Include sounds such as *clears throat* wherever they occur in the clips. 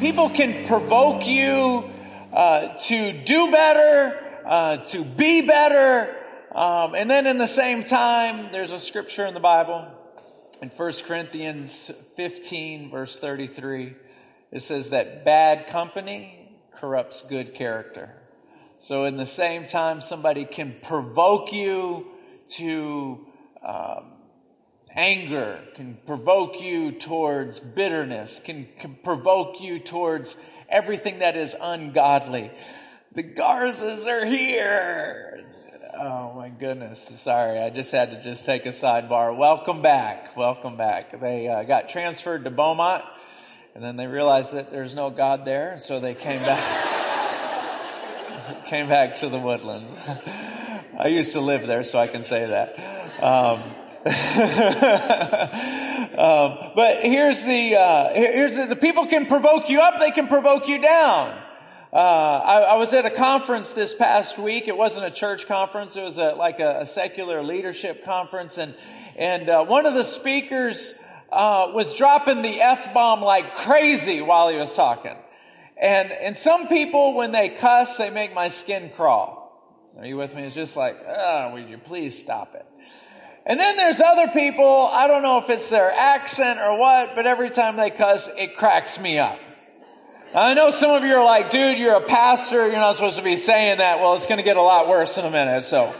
people can provoke you uh, to do better, uh, to be better. Um, and then in the same time, there's a scripture in the Bible in 1 Corinthians 15, verse 33. It says that bad company corrupts good character. So in the same time, somebody can provoke you to um, anger, can provoke you towards bitterness, can, can provoke you towards everything that is ungodly. The Garzas are here. Oh my goodness. Sorry. I just had to just take a sidebar. Welcome back. Welcome back. They uh, got transferred to Beaumont and then they realized that there's no God there. And so they came back, *laughs* came back to the woodlands. *laughs* I used to live there, so I can say that. Um, *laughs* um, but here's the, uh, here's the, the people can provoke you up, they can provoke you down. Uh, I, I, was at a conference this past week. It wasn't a church conference. It was a, like a, a, secular leadership conference. And, and uh, one of the speakers uh, was dropping the F-bomb like crazy while he was talking. And, and some people, when they cuss, they make my skin crawl. Are you with me? It's just like, oh, would you please stop it? And then there's other people, I don't know if it's their accent or what, but every time they cuss, it cracks me up. I know some of you are like, dude, you're a pastor, you're not supposed to be saying that. Well, it's going to get a lot worse in a minute, so.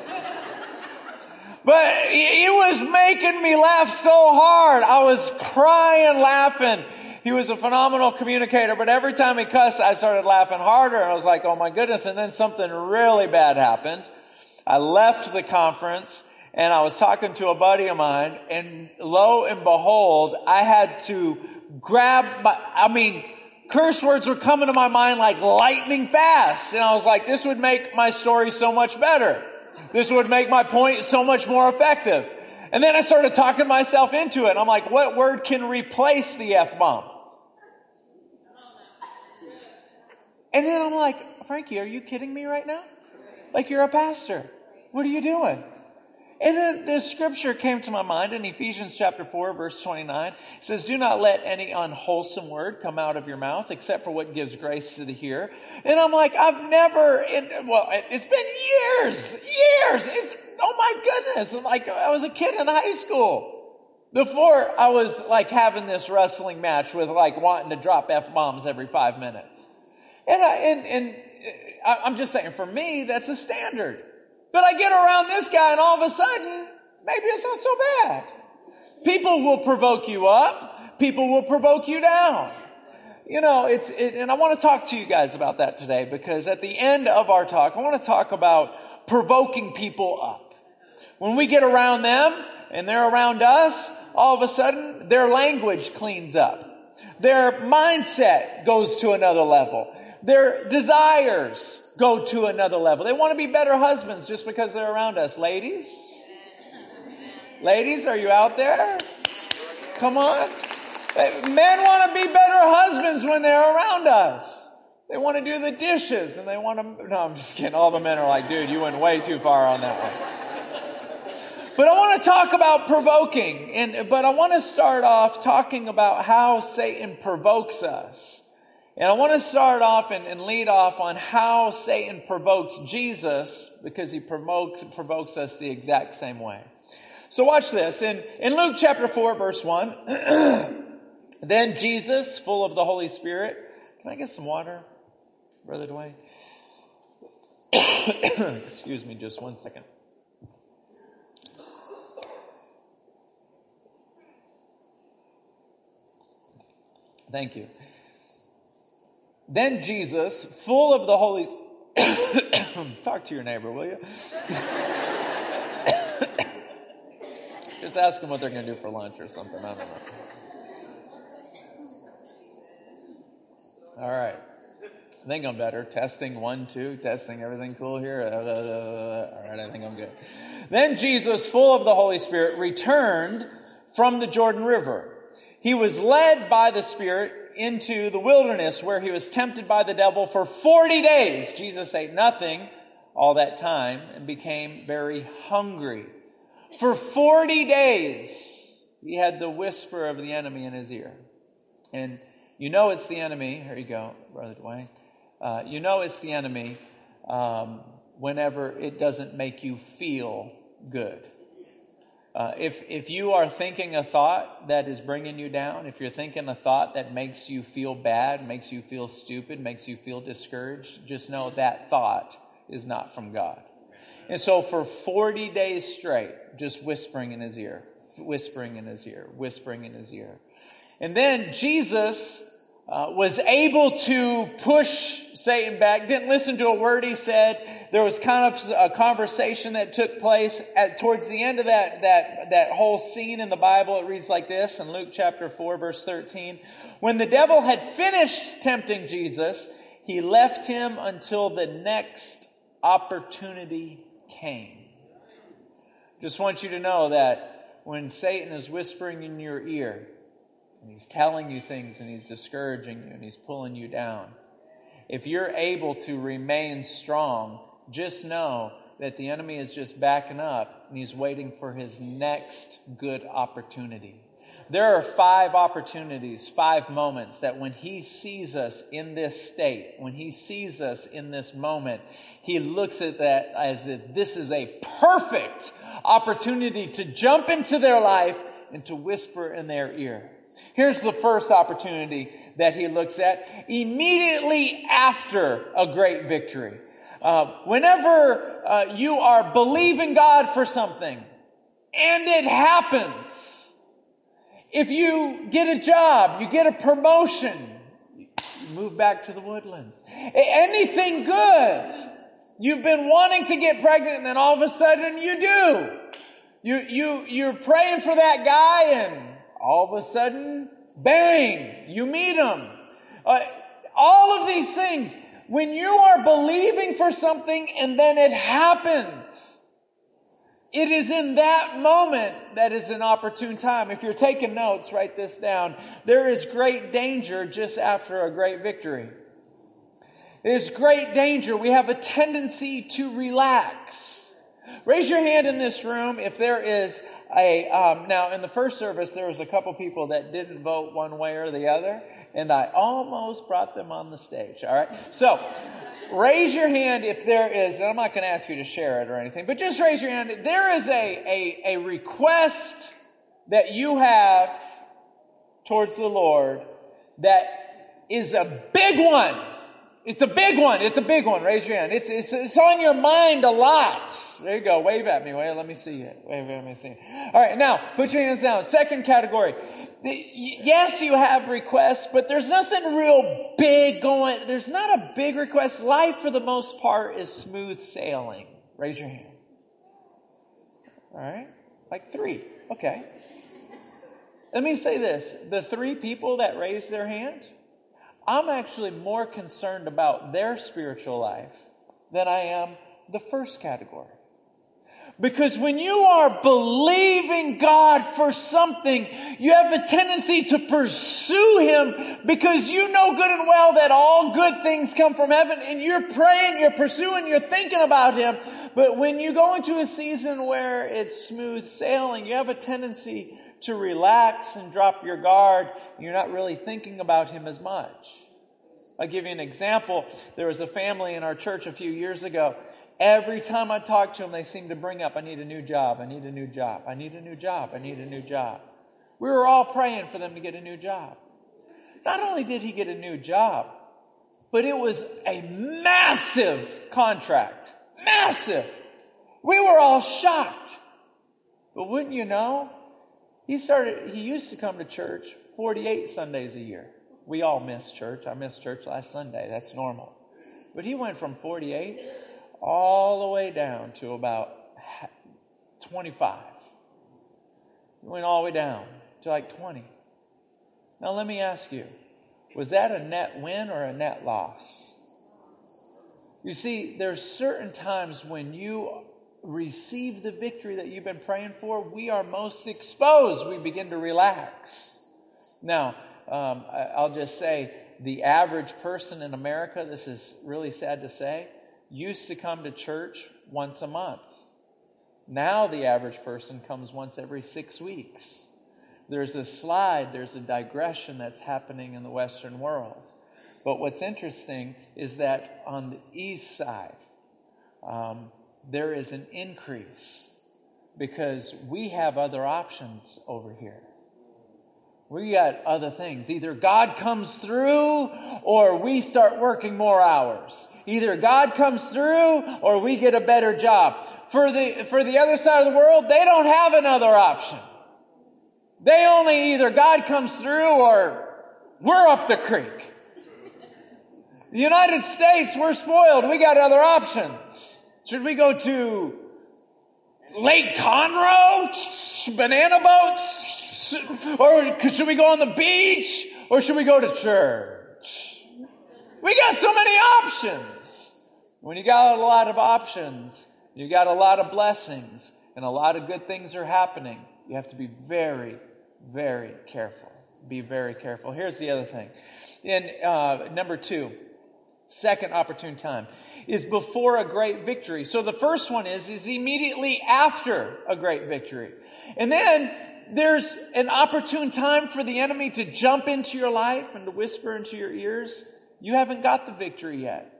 But it was making me laugh so hard. I was crying, laughing. He was a phenomenal communicator, but every time he cussed, I started laughing harder. And I was like, oh my goodness. And then something really bad happened. I left the conference and I was talking to a buddy of mine and lo and behold, I had to grab my, I mean, curse words were coming to my mind like lightning fast. And I was like, this would make my story so much better. This would make my point so much more effective. And then I started talking myself into it. I'm like, what word can replace the F-bomb? And then I'm like, Frankie, are you kidding me right now? Like you're a pastor. What are you doing? And then this scripture came to my mind in Ephesians chapter 4, verse 29. It says, Do not let any unwholesome word come out of your mouth except for what gives grace to the hearer. And I'm like, I've never, in, well, it's been years, years. It's, oh my goodness. I'm like, I was a kid in high school. Before I was like having this wrestling match with like wanting to drop F bombs every five minutes. And I, and, and I'm just saying, for me, that's a standard. But I get around this guy and all of a sudden, maybe it's not so bad. People will provoke you up. People will provoke you down. You know, it's, it, and I want to talk to you guys about that today because at the end of our talk, I want to talk about provoking people up. When we get around them and they're around us, all of a sudden their language cleans up. Their mindset goes to another level. Their desires go to another level. They want to be better husbands just because they're around us. Ladies? Ladies, are you out there? Come on. Men want to be better husbands when they're around us. They want to do the dishes and they want to. No, I'm just kidding. All the men are like, dude, you went way too far on that one. But I want to talk about provoking. And, but I want to start off talking about how Satan provokes us. And I want to start off and, and, lead off on how Satan provokes Jesus because he provokes, provokes us the exact same way. So watch this. In, in Luke chapter 4, verse 1, *clears throat* then Jesus, full of the Holy Spirit, can I get some water, Brother Dwayne? *coughs* Excuse me just one second. Thank you. Then Jesus, full of the Holy *coughs* Talk to your neighbor, will you? *coughs* Just ask them what they're going to do for lunch or something. I don't know. All right. I think I'm better. Testing one, two, testing everything cool here. All right, I think I'm good. Then Jesus, full of the Holy Spirit, returned from the Jordan River. He was led by the Spirit into the wilderness where he was tempted by the devil for 40 days. Jesus ate nothing all that time and became very hungry. For 40 days, he had the whisper of the enemy in his ear. And You know it's the enemy. Here you go, Brother Dwayne. Uh, you know it's the enemy um, whenever it doesn't make you feel good. Uh, if, if you are thinking a thought that is bringing you down, if you're thinking a thought that makes you feel bad, makes you feel stupid, makes you feel discouraged, just know that thought is not from God. And so for 40 days straight, just whispering in his ear, whispering in his ear, whispering in his ear. And then Jesus uh, was able to push Satan back, didn't listen to a word he said. There was kind of a conversation that took place at, towards the end of that, that, that whole scene in the Bible. It reads like this in Luke chapter 4, verse 13. When the devil had finished tempting Jesus, he left him until the next opportunity came. Just want you to know that when Satan is whispering in your ear, and he's telling you things and he's discouraging you and he's pulling you down, if you're able to remain strong, just know that the enemy is just backing up and he's waiting for his next good opportunity. There are five opportunities, five moments that when he sees us in this state, when he sees us in this moment, he looks at that as if this is a perfect opportunity to jump into their life and to whisper in their ear. Here's the first opportunity that he looks at immediately after a great victory. Uh, whenever uh, you are believing God for something and it happens, if you get a job, you get a promotion, you move back to the woodlands. Anything good. You've been wanting to get pregnant and then all of a sudden you do. You, you, you're praying for that guy and all of a sudden, bang, you meet him. Uh, all of these things, when you are believing for something and then it happens, it is in that moment that is an opportune time. If you're taking notes, write this down. There is great danger just after a great victory. There's great danger. We have a tendency to relax. Raise your hand in this room if there is a, um, now in the first service, there was a couple people that didn't vote one way or the other, and I almost brought them on the stage. All right. So raise your hand if there is, and I'm not going to ask you to share it or anything, but just raise your hand. There is a, a, a request that you have towards the Lord that is a big one it's a big one. It's a big one. Raise your hand. It's, it's, it's on your mind a lot. There you go. Wave at me. Wait, let me see it. Wave at me. See it. All right. Now, put your hands down. Second category. Yes, you have requests, but there's nothing real big going. There's not a big request. Life, for the most part, is smooth sailing. Raise your hand. All right. Like three. Okay. Let me say this. The three people that raised their hand, I'm actually more concerned about their spiritual life than I am the first category. Because when you are believing God for something, you have a tendency to pursue Him because you know good and well that all good things come from heaven and you're praying, you're pursuing, you're thinking about Him. But when you go into a season where it's smooth sailing, you have a tendency to relax and drop your guard. and You're not really thinking about Him as much. I'll give you an example. There was a family in our church a few years ago. Every time I talked to them, they seemed to bring up, I need a new job, I need a new job, I need a new job, I need a new job. We were all praying for them to get a new job. Not only did he get a new job, but it was a massive contract. Massive. We were all shocked. But wouldn't you know, he started, he used to come to church 48 Sundays a year. We all miss church. I missed church last Sunday. That's normal. But he went from 48 all the way down to about 25. He went all the way down to like 20. Now, let me ask you was that a net win or a net loss? You see, there's certain times when you receive the victory that you've been praying for, we are most exposed. We begin to relax. Now, um, I'll just say the average person in America, this is really sad to say, used to come to church once a month. Now the average person comes once every six weeks there's a slide, there's a digression that's happening in the Western world. But what's interesting is that on the east side, um, there is an increase because we have other options over here. We got other things. Either God comes through or we start working more hours. Either God comes through or we get a better job. For the, for the other side of the world, they don't have another option. They only either God comes through or we're up the creek. The United States, we're spoiled. We got other options. Should we go to Lake Conroe? Banana boats? Or should we go on the beach? Or should we go to church? We got so many options. When you got a lot of options, you got a lot of blessings, and a lot of good things are happening. You have to be very, very careful. Be very careful. Here's the other thing. In uh, number two, second opportune time is before a great victory. So the first one is, is immediately after a great victory. And then there's an opportune time for the enemy to jump into your life and to whisper into your ears. You haven't got the victory yet.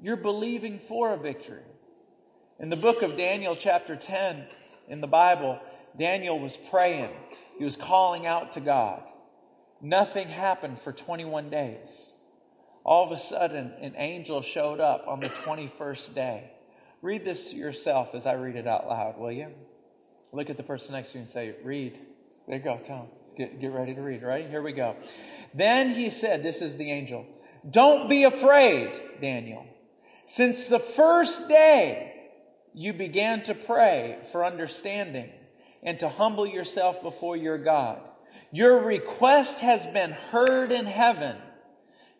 You're believing for a victory. In the book of Daniel, chapter 10, in the Bible, Daniel was praying. He was calling out to God. Nothing happened for 21 days all of a sudden an angel showed up on the 21st day. Read this to yourself as I read it out loud, will you? Look at the person next to you and say, Read. There you go, Tom. Get, get ready to read, right? Here we go. Then he said, This is the angel. Don't be afraid, Daniel. Since the first day you began to pray for understanding and to humble yourself before your God, your request has been heard in heaven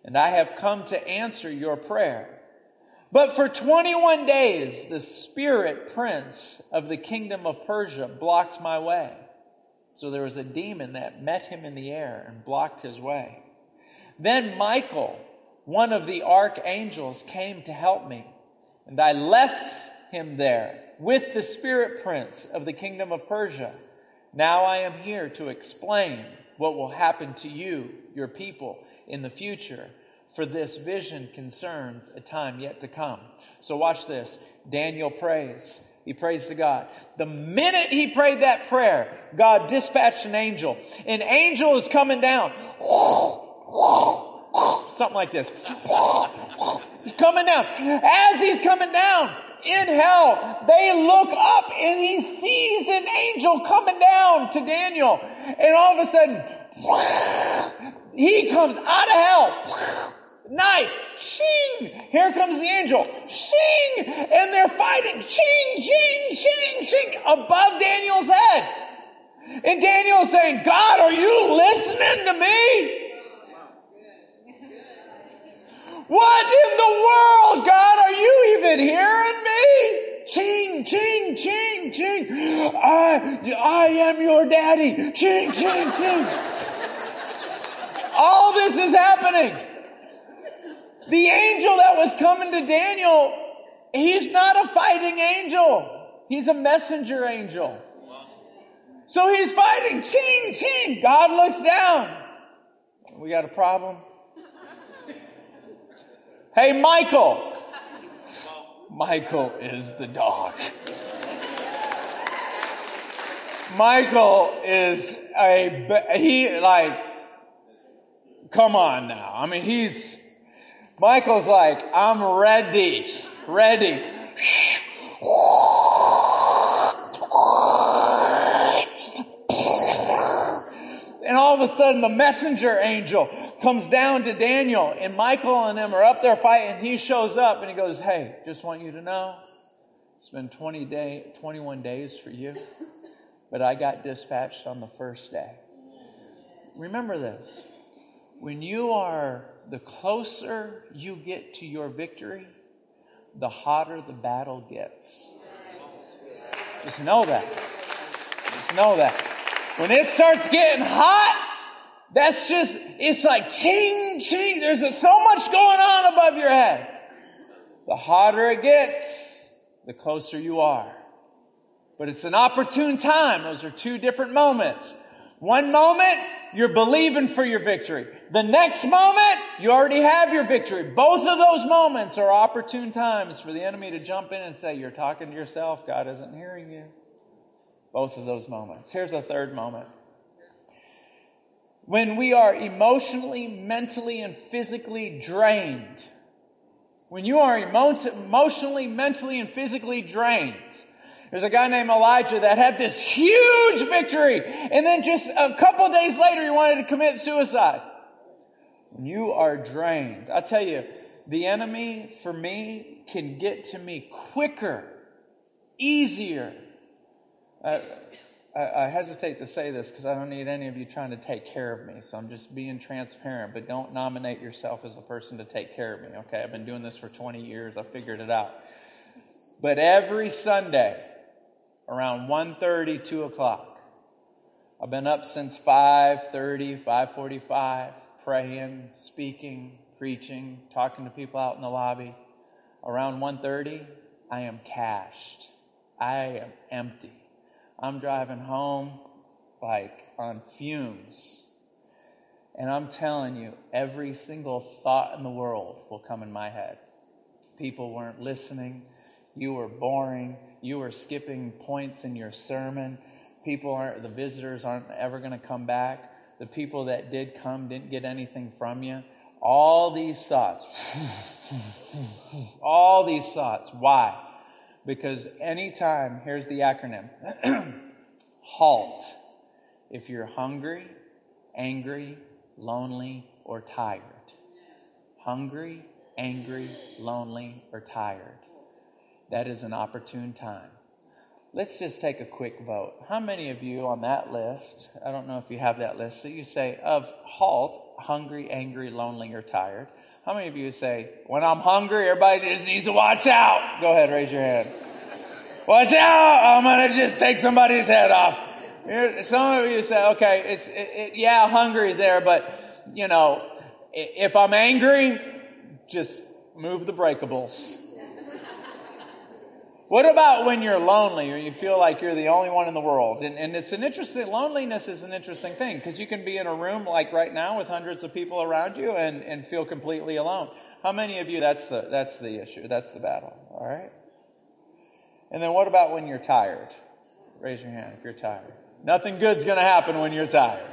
and I have come to answer your prayer. But for 21 days, the spirit prince of the kingdom of Persia blocked my way. So there was a demon that met him in the air and blocked his way. Then Michael, one of the archangels, came to help me, and I left him there with the spirit prince of the kingdom of Persia. Now I am here to explain what will happen to you, your people, in the future, for this vision concerns a time yet to come. So watch this. Daniel prays. He prays to God. The minute he prayed that prayer, God dispatched an angel. An angel is coming down. Something like this. He's coming down. As he's coming down in hell, they look up and he sees an angel coming down to Daniel. And all of a sudden, he comes out of hell. Knife, shing! Here comes the angel, shing! And they're fighting, shing, shing, shing, shing, above Daniel's head. And Daniel's saying, God, are you listening to me? What in the world, God, are you even hearing me? Ching, ching, ching, ching. I, I am your daddy. Ching, ching, ching. All this is happening. The angel that was coming to Daniel, he's not a fighting angel. He's a messenger angel. So he's fighting. Ching, ching. God looks down. We got a problem? Hey, Michael. Michael is the dog. Michael is a, he like, come on now. I mean, he's, Michael's like, I'm ready, ready. And all of a sudden, the messenger angel comes down to Daniel, and Michael and them are up there fighting. He shows up and he goes, Hey, just want you to know, it's been 20 day, 21 days for you, but I got dispatched on the first day. Remember this. When you are the closer you get to your victory, the hotter the battle gets. Just know that. Just know that. When it starts getting hot, that's just, it's like ching, ching. There's so much going on above your head. The hotter it gets, the closer you are. But it's an opportune time. Those are two different moments. One moment, you're believing for your victory. The next moment, you already have your victory. Both of those moments are opportune times for the enemy to jump in and say, You're talking to yourself. God isn't hearing you. Both of those moments. Here's a third moment. When we are emotionally, mentally, and physically drained, when you are emo- emotionally, mentally, and physically drained, there's a guy named Elijah that had this huge victory, and then just a couple days later, he wanted to commit suicide. You are drained, I tell you, the enemy for me can get to me quicker, easier. I, I, I hesitate to say this because I don't need any of you trying to take care of me, so I'm just being transparent. But don't nominate yourself as a person to take care of me. Okay, I've been doing this for 20 years. I figured it out. But every Sunday, around 1.30, 2 o'clock. I've been up since 5.30, 5.45, praying, speaking, preaching, talking to people out in the lobby. Around 1.30, I am cashed. I am empty. I'm driving home like on fumes. And I'm telling you, every single thought in the world will come in my head. People weren't listening. You were boring. You were skipping points in your sermon. People aren't, the visitors aren't ever going to come back. The people that did come didn't get anything from you. All these thoughts. All these thoughts. Why? Because anytime, here's the acronym *clears throat* HALT. If you're hungry, angry, lonely, or tired. Hungry, angry, lonely, or tired that is an opportune time. Let's just take a quick vote. How many of you on that list, I don't know if you have that list, so you say of halt, hungry, angry, lonely, or tired. How many of you say, when I'm hungry, everybody just needs to watch out? Go ahead, raise your hand. Watch out! I'm gonna just take somebody's head off. Some of you say, okay, it's, it, it, yeah, hungry is there, but, you know, if I'm angry, just move the breakables. What about when you're lonely or you feel like you're the only one in the world? And, and it's an interesting, loneliness is an interesting thing because you can be in a room like right now with hundreds of people around you and, and feel completely alone. How many of you, that's the, that's the issue, that's the battle, all right? And then what about when you're tired? Raise your hand if you're tired. Nothing good's going to happen when you're tired.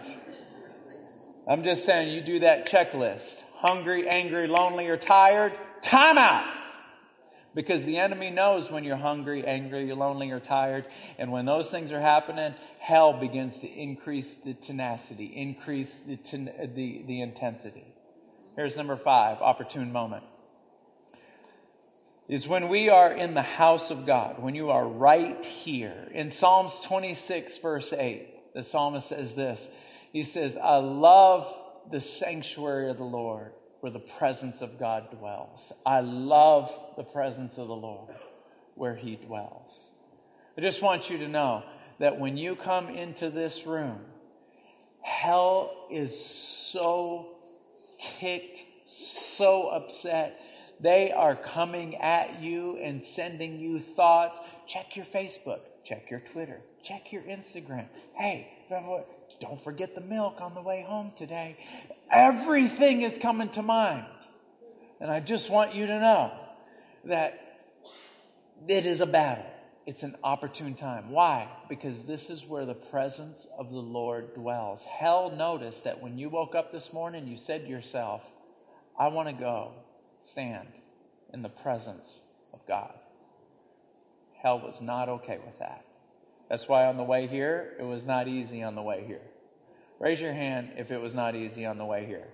I'm just saying you do that checklist. Hungry, angry, lonely, or tired. Time out. Because the enemy knows when you're hungry, angry, you're lonely, or tired. And when those things are happening, hell begins to increase the tenacity, increase the, ten- the, the intensity. Here's number five opportune moment. Is when we are in the house of God, when you are right here. In Psalms 26, verse 8, the psalmist says this He says, I love the sanctuary of the Lord where the presence of God dwells. I love the presence of the Lord where He dwells. I just want you to know that when you come into this room, hell is so ticked, so upset. They are coming at you and sending you thoughts. Check your Facebook, check your Twitter, check your Instagram. Hey, don't forget the milk on the way home today. Everything is coming to mind. And I just want you to know that it is a battle. It's an opportune time. Why? Because this is where the presence of the Lord dwells. Hell noticed that when you woke up this morning, you said to yourself, I want to go stand in the presence of God. Hell was not okay with that. That's why on the way here, it was not easy on the way here. Raise your hand if it was not easy on the way here.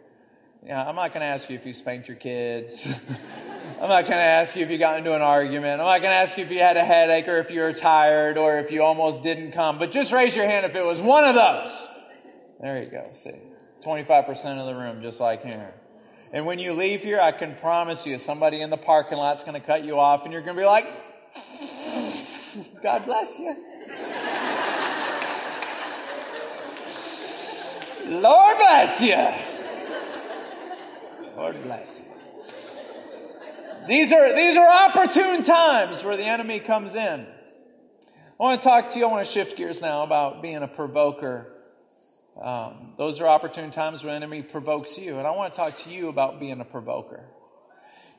Yeah, I'm not going to ask you if you spanked your kids. *laughs* I'm not going to ask you if you got into an argument. I'm not going to ask you if you had a headache or if you were tired or if you almost didn't come. But just raise your hand if it was one of those. There you go. See, 25% of the room, just like here. And when you leave here, I can promise you somebody in the parking lot is going to cut you off and you're going to be like, God bless you. Lord bless you. Lord bless you. These are, these are opportune times where the enemy comes in. I want to talk to you, I want to shift gears now about being a provoker Um, those are opportune times when the enemy provokes you. And I want to talk to you about being a provoker.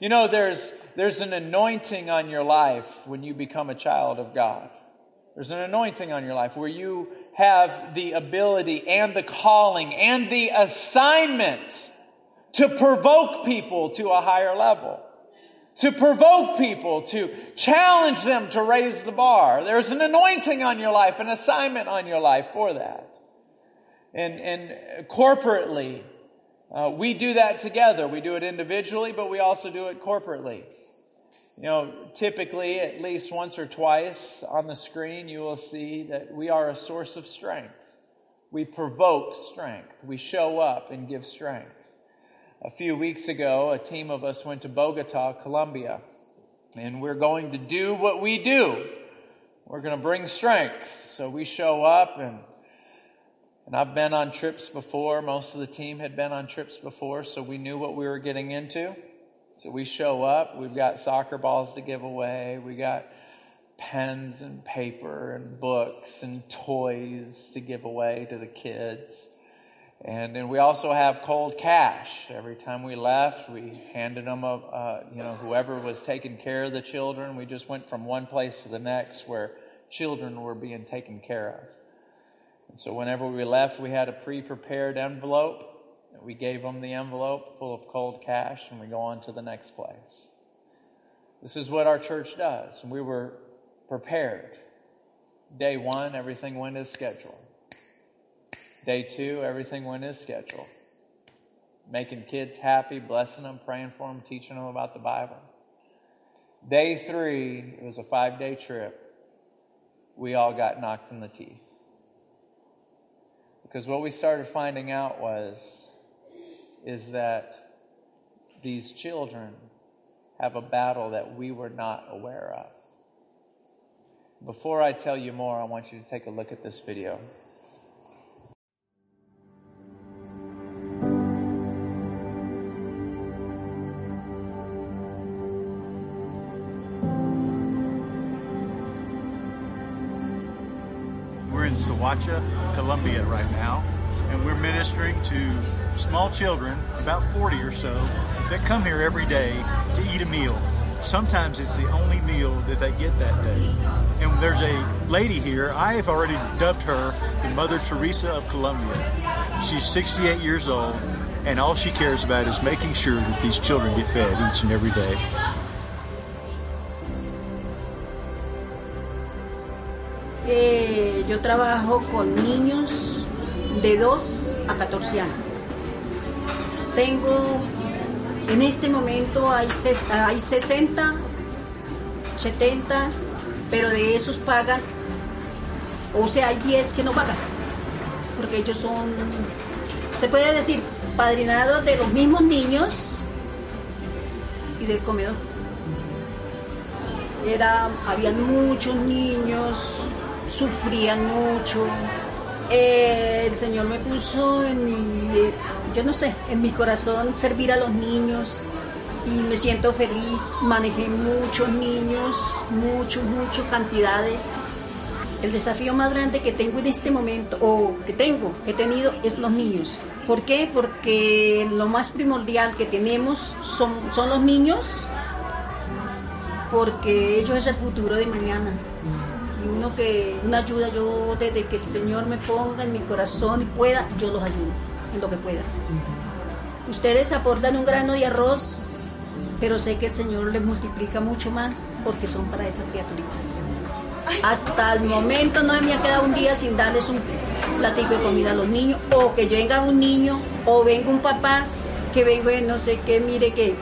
You know, there's, there's an anointing on your life when you become a child of God. There's an anointing on your life where you have the ability and the calling and the assignment to provoke people to a higher level. To provoke people, to challenge them to raise the bar. There's an anointing on your life, an assignment on your life for that. And, and corporately, uh, we do that together. We do it individually, but we also do it corporately. You know, typically, at least once or twice on the screen, you will see that we are a source of strength. We provoke strength. We show up and give strength. A few weeks ago, a team of us went to Bogota, Colombia, and we're going to do what we do. We're going to bring strength. So we show up and and I've been on trips before. Most of the team had been on trips before, so we knew what we were getting into. So we show up. We've got soccer balls to give away. We got pens and paper and books and toys to give away to the kids. And then we also have cold cash. Every time we left, we handed them a, uh, you know, whoever was taking care of the children. We just went from one place to the next where children were being taken care of. And so whenever we left, we had a pre prepared envelope. And we gave them the envelope full of cold cash, and we go on to the next place. This is what our church does. And we were prepared. Day one, everything went as scheduled. Day two, everything went as scheduled. Making kids happy, blessing them, praying for them, teaching them about the Bible. Day three, it was a five day trip. We all got knocked in the teeth. Because what we started finding out was, is that these children have a battle that we were not aware of. Before I tell you more, I want you to take a look at this video. In Soacha, Colombia right now, and we're ministering to small children, about 40 or so, that come here every day to eat a meal. Sometimes it's the only meal that they get that day. And there's a lady here, I have already dubbed her the Mother Teresa of Colombia. She's 68 years old, and all she cares about is making sure that these children get fed each and every day. Yo trabajo con niños de 2 a 14 años. Tengo, en este momento hay, hay 60, 70, pero de esos pagan, o sea, hay 10 que no pagan, porque ellos son, se puede decir, padrinados de los mismos niños y del comedor. Era, habían muchos niños sufrían mucho. Eh, el Señor me puso en mi, yo no sé, en mi corazón servir a los niños y me siento feliz. Manejé muchos niños, muchos, muchas cantidades. El desafío más grande que tengo en este momento, o que tengo, que he tenido, es los niños. ¿Por qué? Porque lo más primordial que tenemos son, son los niños, porque ellos es el futuro de mañana uno que, una ayuda, yo desde que el Señor me ponga en mi corazón y pueda, yo los ayudo en lo que pueda. Ustedes aportan un grano de arroz, pero sé que el Señor les multiplica mucho más porque son para esas criaturitas. Hasta el momento no me ha quedado un día sin darles un platillo de comida a los niños, o que venga un niño, o venga un papá que venga, no sé qué, mire que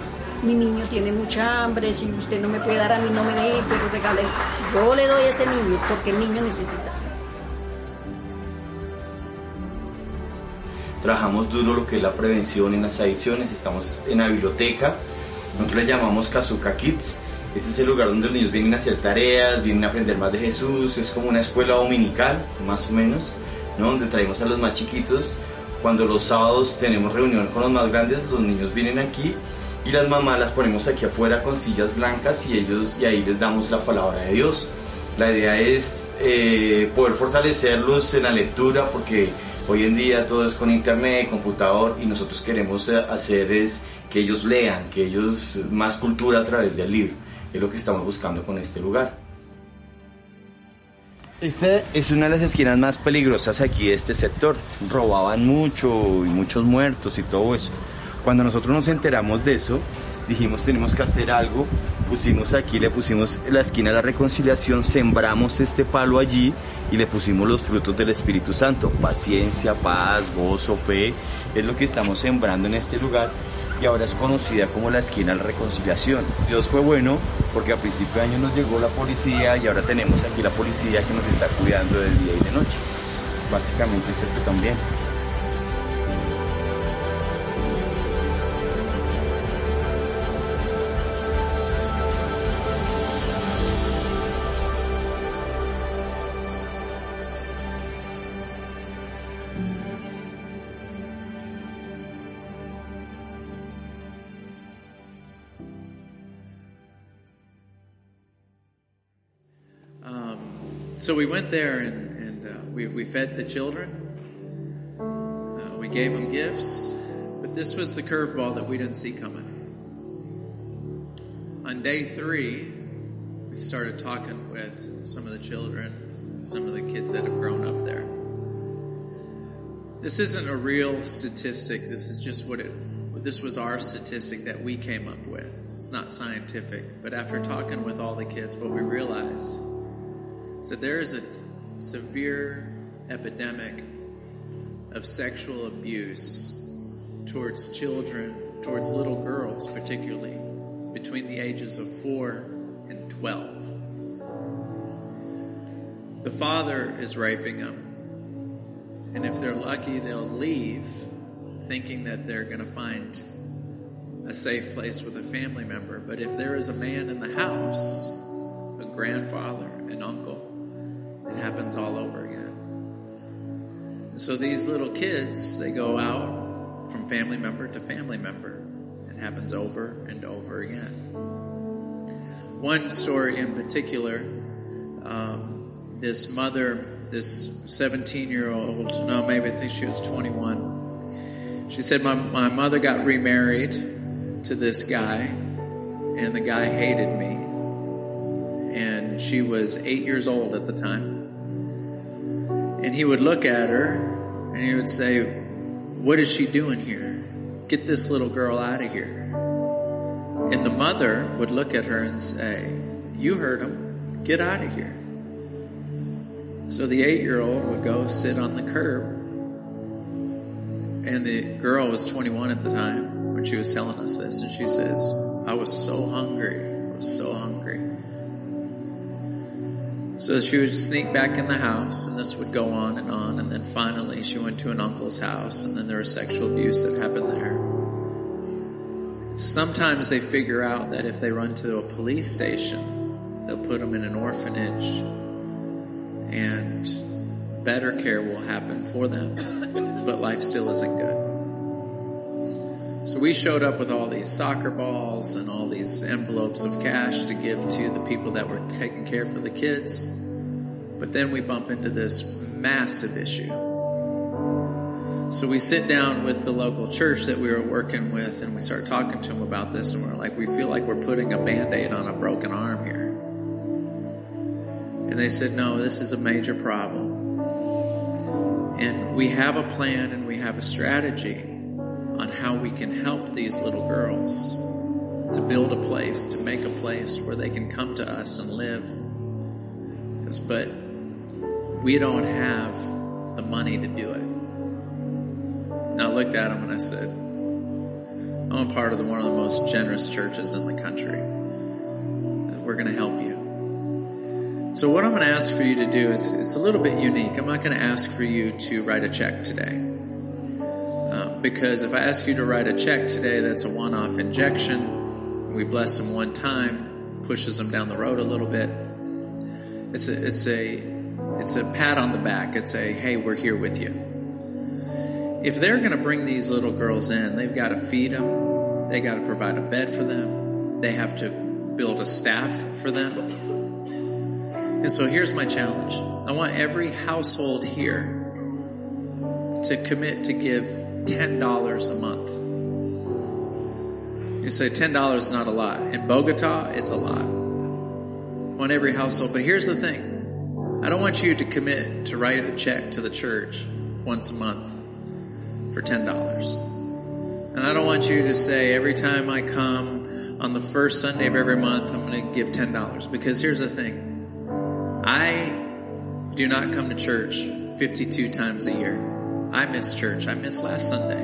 mi niño tiene mucha hambre, si usted no me puede dar a mí, no me dé, pero regale. Yo le doy a ese niño porque el niño necesita. Trabajamos duro lo que es la prevención en las adicciones, estamos en la biblioteca, nosotros le llamamos Kazuka Kids, ese es el lugar donde los niños vienen a hacer tareas, vienen a aprender más de Jesús, es como una escuela dominical, más o menos, ¿no? donde traemos a los más chiquitos. Cuando los sábados tenemos reunión con los más grandes, los niños vienen aquí y las mamás las ponemos aquí afuera con sillas blancas y ellos y ahí les damos la palabra de Dios. La idea es eh, poder fortalecerlos en la lectura porque Hoy en día todo es con internet, computador y nosotros queremos eh, hacer es que ellos lean, que ellos más cultura a través del libro. Es lo que estamos buscando con este lugar. Esta es una de las esquinas más peligrosas aquí de este sector. Robaban mucho y muchos muertos y todo eso. Cuando nosotros nos enteramos de eso, dijimos tenemos que hacer algo, pusimos aquí, le pusimos la esquina de la reconciliación, sembramos este palo allí y le pusimos los frutos del Espíritu Santo, paciencia, paz, gozo, fe, es lo que estamos sembrando en este lugar y ahora es conocida como la esquina de la reconciliación. Dios fue bueno porque a principio de año nos llegó la policía y ahora tenemos aquí la policía que nos está cuidando de día y de noche. Básicamente es esto también. So we went there and, and uh, we, we fed the children. Uh, we gave them gifts. But this was the curveball that we didn't see coming. On day three, we started talking with some of the children, some of the kids that have grown up there. This isn't a real statistic. This is just what it, this was our statistic that we came up with. It's not scientific. But after talking with all the kids, what we realized so there is a severe epidemic of sexual abuse towards children, towards little girls, particularly between the ages of 4 and 12. The father is raping them, and if they're lucky, they'll leave thinking that they're going to find a safe place with a family member. But if there is a man in the house, a grandfather, happens all over again. And so these little kids, they go out from family member to family member. It happens over and over again. One story in particular, um, this mother, this 17 year old, no, maybe I think she was 21. She said, my, my mother got remarried to this guy, and the guy hated me. And she was eight years old at the time. And he would look at her and he would say, What is she doing here? Get this little girl out of here. And the mother would look at her and say, You heard him. Get out of here. So the eight year old would go sit on the curb. And the girl was 21 at the time when she was telling us this. And she says, I was so hungry. I was so hungry. So she would sneak back in the house, and this would go on and on. And then finally, she went to an uncle's house, and then there was sexual abuse that happened there. Sometimes they figure out that if they run to a police station, they'll put them in an orphanage, and better care will happen for them. But life still isn't good. So we showed up with all these soccer balls and all these envelopes of cash to give to the people that were taking care for the kids. But then we bump into this massive issue. So we sit down with the local church that we were working with and we start talking to them about this and we're like, we feel like we're putting a band aid on a broken arm here. And they said, no, this is a major problem. And we have a plan and we have a strategy on how we can help these little girls to build a place, to make a place where they can come to us and live. But we don't have the money to do it. And I looked at him and I said, I'm a part of the, one of the most generous churches in the country. We're going to help you. So what I'm going to ask for you to do is it's a little bit unique. I'm not going to ask for you to write a check today. Because if I ask you to write a check today, that's a one-off injection. We bless them one time, pushes them down the road a little bit. It's a, it's a it's a pat on the back. It's a, hey, we're here with you. If they're going to bring these little girls in, they've got to feed them, they got to provide a bed for them, they have to build a staff for them. And so here's my challenge I want every household here to commit to give $10 a month. You say $10 is not a lot. In Bogota, it's a lot. On every household. But here's the thing I don't want you to commit to write a check to the church once a month for $10. And I don't want you to say, every time I come on the first Sunday of every month, I'm going to give $10. Because here's the thing I do not come to church 52 times a year. I miss church. I missed last Sunday.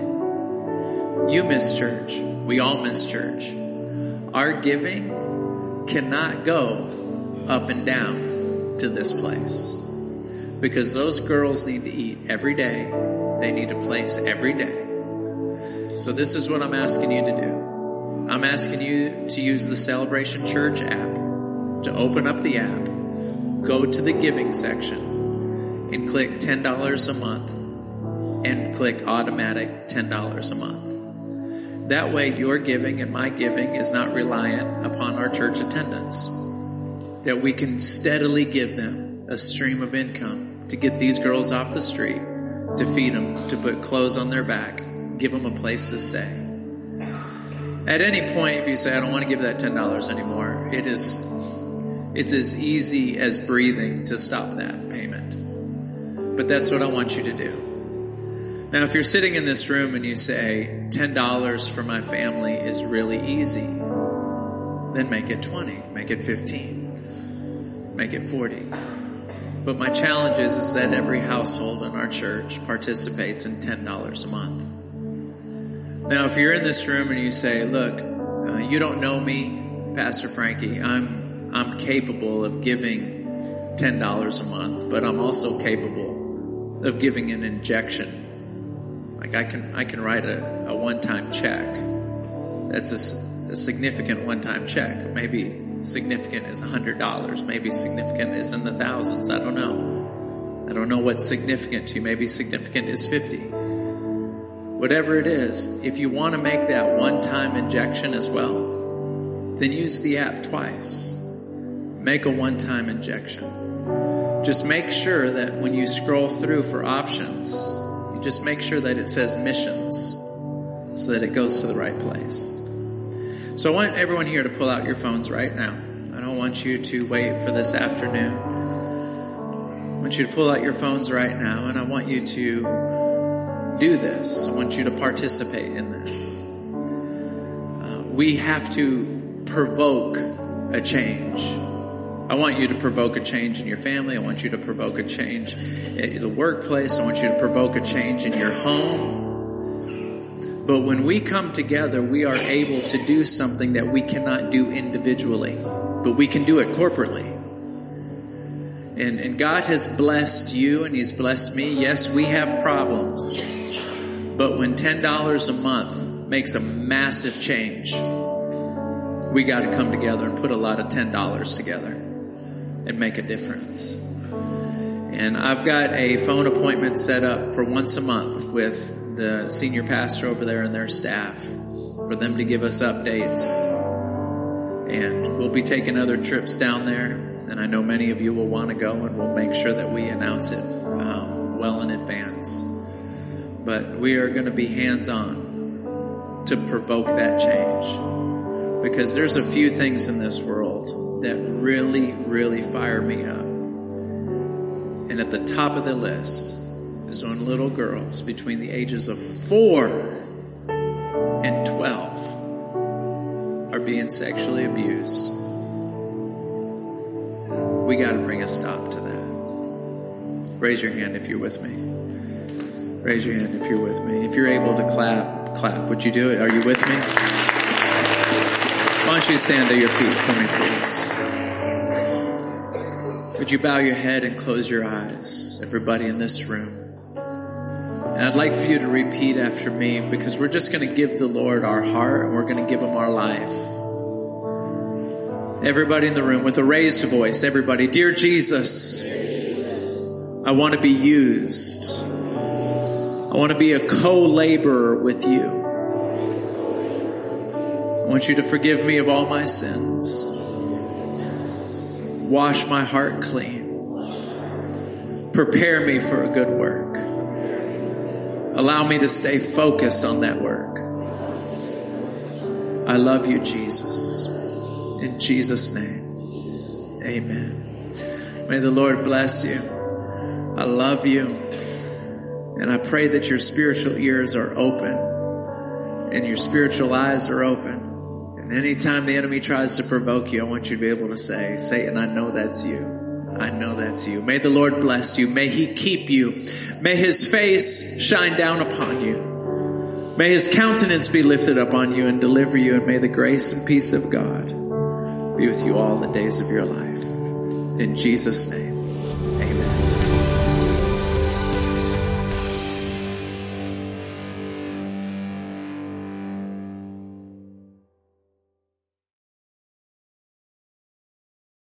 You miss church. We all miss church. Our giving cannot go up and down to this place because those girls need to eat every day. They need a place every day. So, this is what I'm asking you to do. I'm asking you to use the Celebration Church app, to open up the app, go to the giving section, and click $10 a month, and click automatic $10 a month. That way, your giving and my giving is not reliant upon our church attendance. That we can steadily give them a stream of income to get these girls off the street, to feed them, to put clothes on their back, give them a place to stay. At any point, if you say, I don't want to give that $10 anymore, it is, it's as easy as breathing to stop that payment. But that's what I want you to do. Now, if you're sitting in this room and you say, $10 for my family is really easy, then make it 20, make it 15, make it 40. But my challenge is, is that every household in our church participates in $10 a month. Now, if you're in this room and you say, look, uh, you don't know me, Pastor Frankie, I'm, I'm capable of giving $10 a month, but I'm also capable of giving an injection like I can, I can write a, a one-time check. That's a, a significant one-time check. Maybe significant is hundred dollars. Maybe significant is in the thousands. I don't know. I don't know what's significant to you. Maybe significant is fifty. Whatever it is, if you want to make that one-time injection as well, then use the app twice. Make a one-time injection. Just make sure that when you scroll through for options, just make sure that it says missions so that it goes to the right place. So I want everyone here to pull out your phones right now. I don't want you to wait for this afternoon. I want you to pull out your phones right now and I want you to do this. I want you to participate in this. Uh, we have to provoke a change. I want you to provoke a change in your family. I want you to provoke a change at the workplace. I want you to provoke a change in your home. But when we come together, we are able to do something that we cannot do individually, but we can do it corporately. And, and God has blessed you and He's blessed me. Yes, we have problems. But when $10 a month makes a massive change, we got to come together and put a lot of $10 together and make a difference. And I've got a phone appointment set up for once a month with the senior pastor over there and their staff for them to give us updates. And we'll be taking other trips down there. And I know many of you will want to go, and we'll make sure that we announce it um, well in advance. But we are going to be hands on to provoke that change. Because there's a few things in this world that really, really fire me up. And at the top of the list is when little girls between the ages of four and 12 are being sexually abused. We got to bring a stop to that. Raise your hand if you're with me. Raise your hand if you're with me. If you're able to clap, clap. Would you do it? Are you with me? Why don't you stand to your feet for me, please? Would you bow your head and close your eyes, everybody in this room? And I'd like for you to repeat after me because we're just going to give the Lord our heart and we're going to give him our life. Everybody in the room with a raised voice, everybody, Dear Jesus, I want to be used. I want to be a co laborer with you. I want you to forgive me of all my sins. Wash my heart clean. Prepare me for a good work. Allow me to stay focused on that work. I love you, Jesus. In Jesus' name, amen. May the Lord bless you. I love you. And I pray that your spiritual ears are open and your spiritual eyes are open. Anytime the enemy tries to provoke you, I want you to be able to say, Satan, I know that's you. I know that's you. May the Lord bless you. May he keep you. May his face shine down upon you. May his countenance be lifted up on you and deliver you. And may the grace and peace of God be with you all the days of your life. In Jesus' name.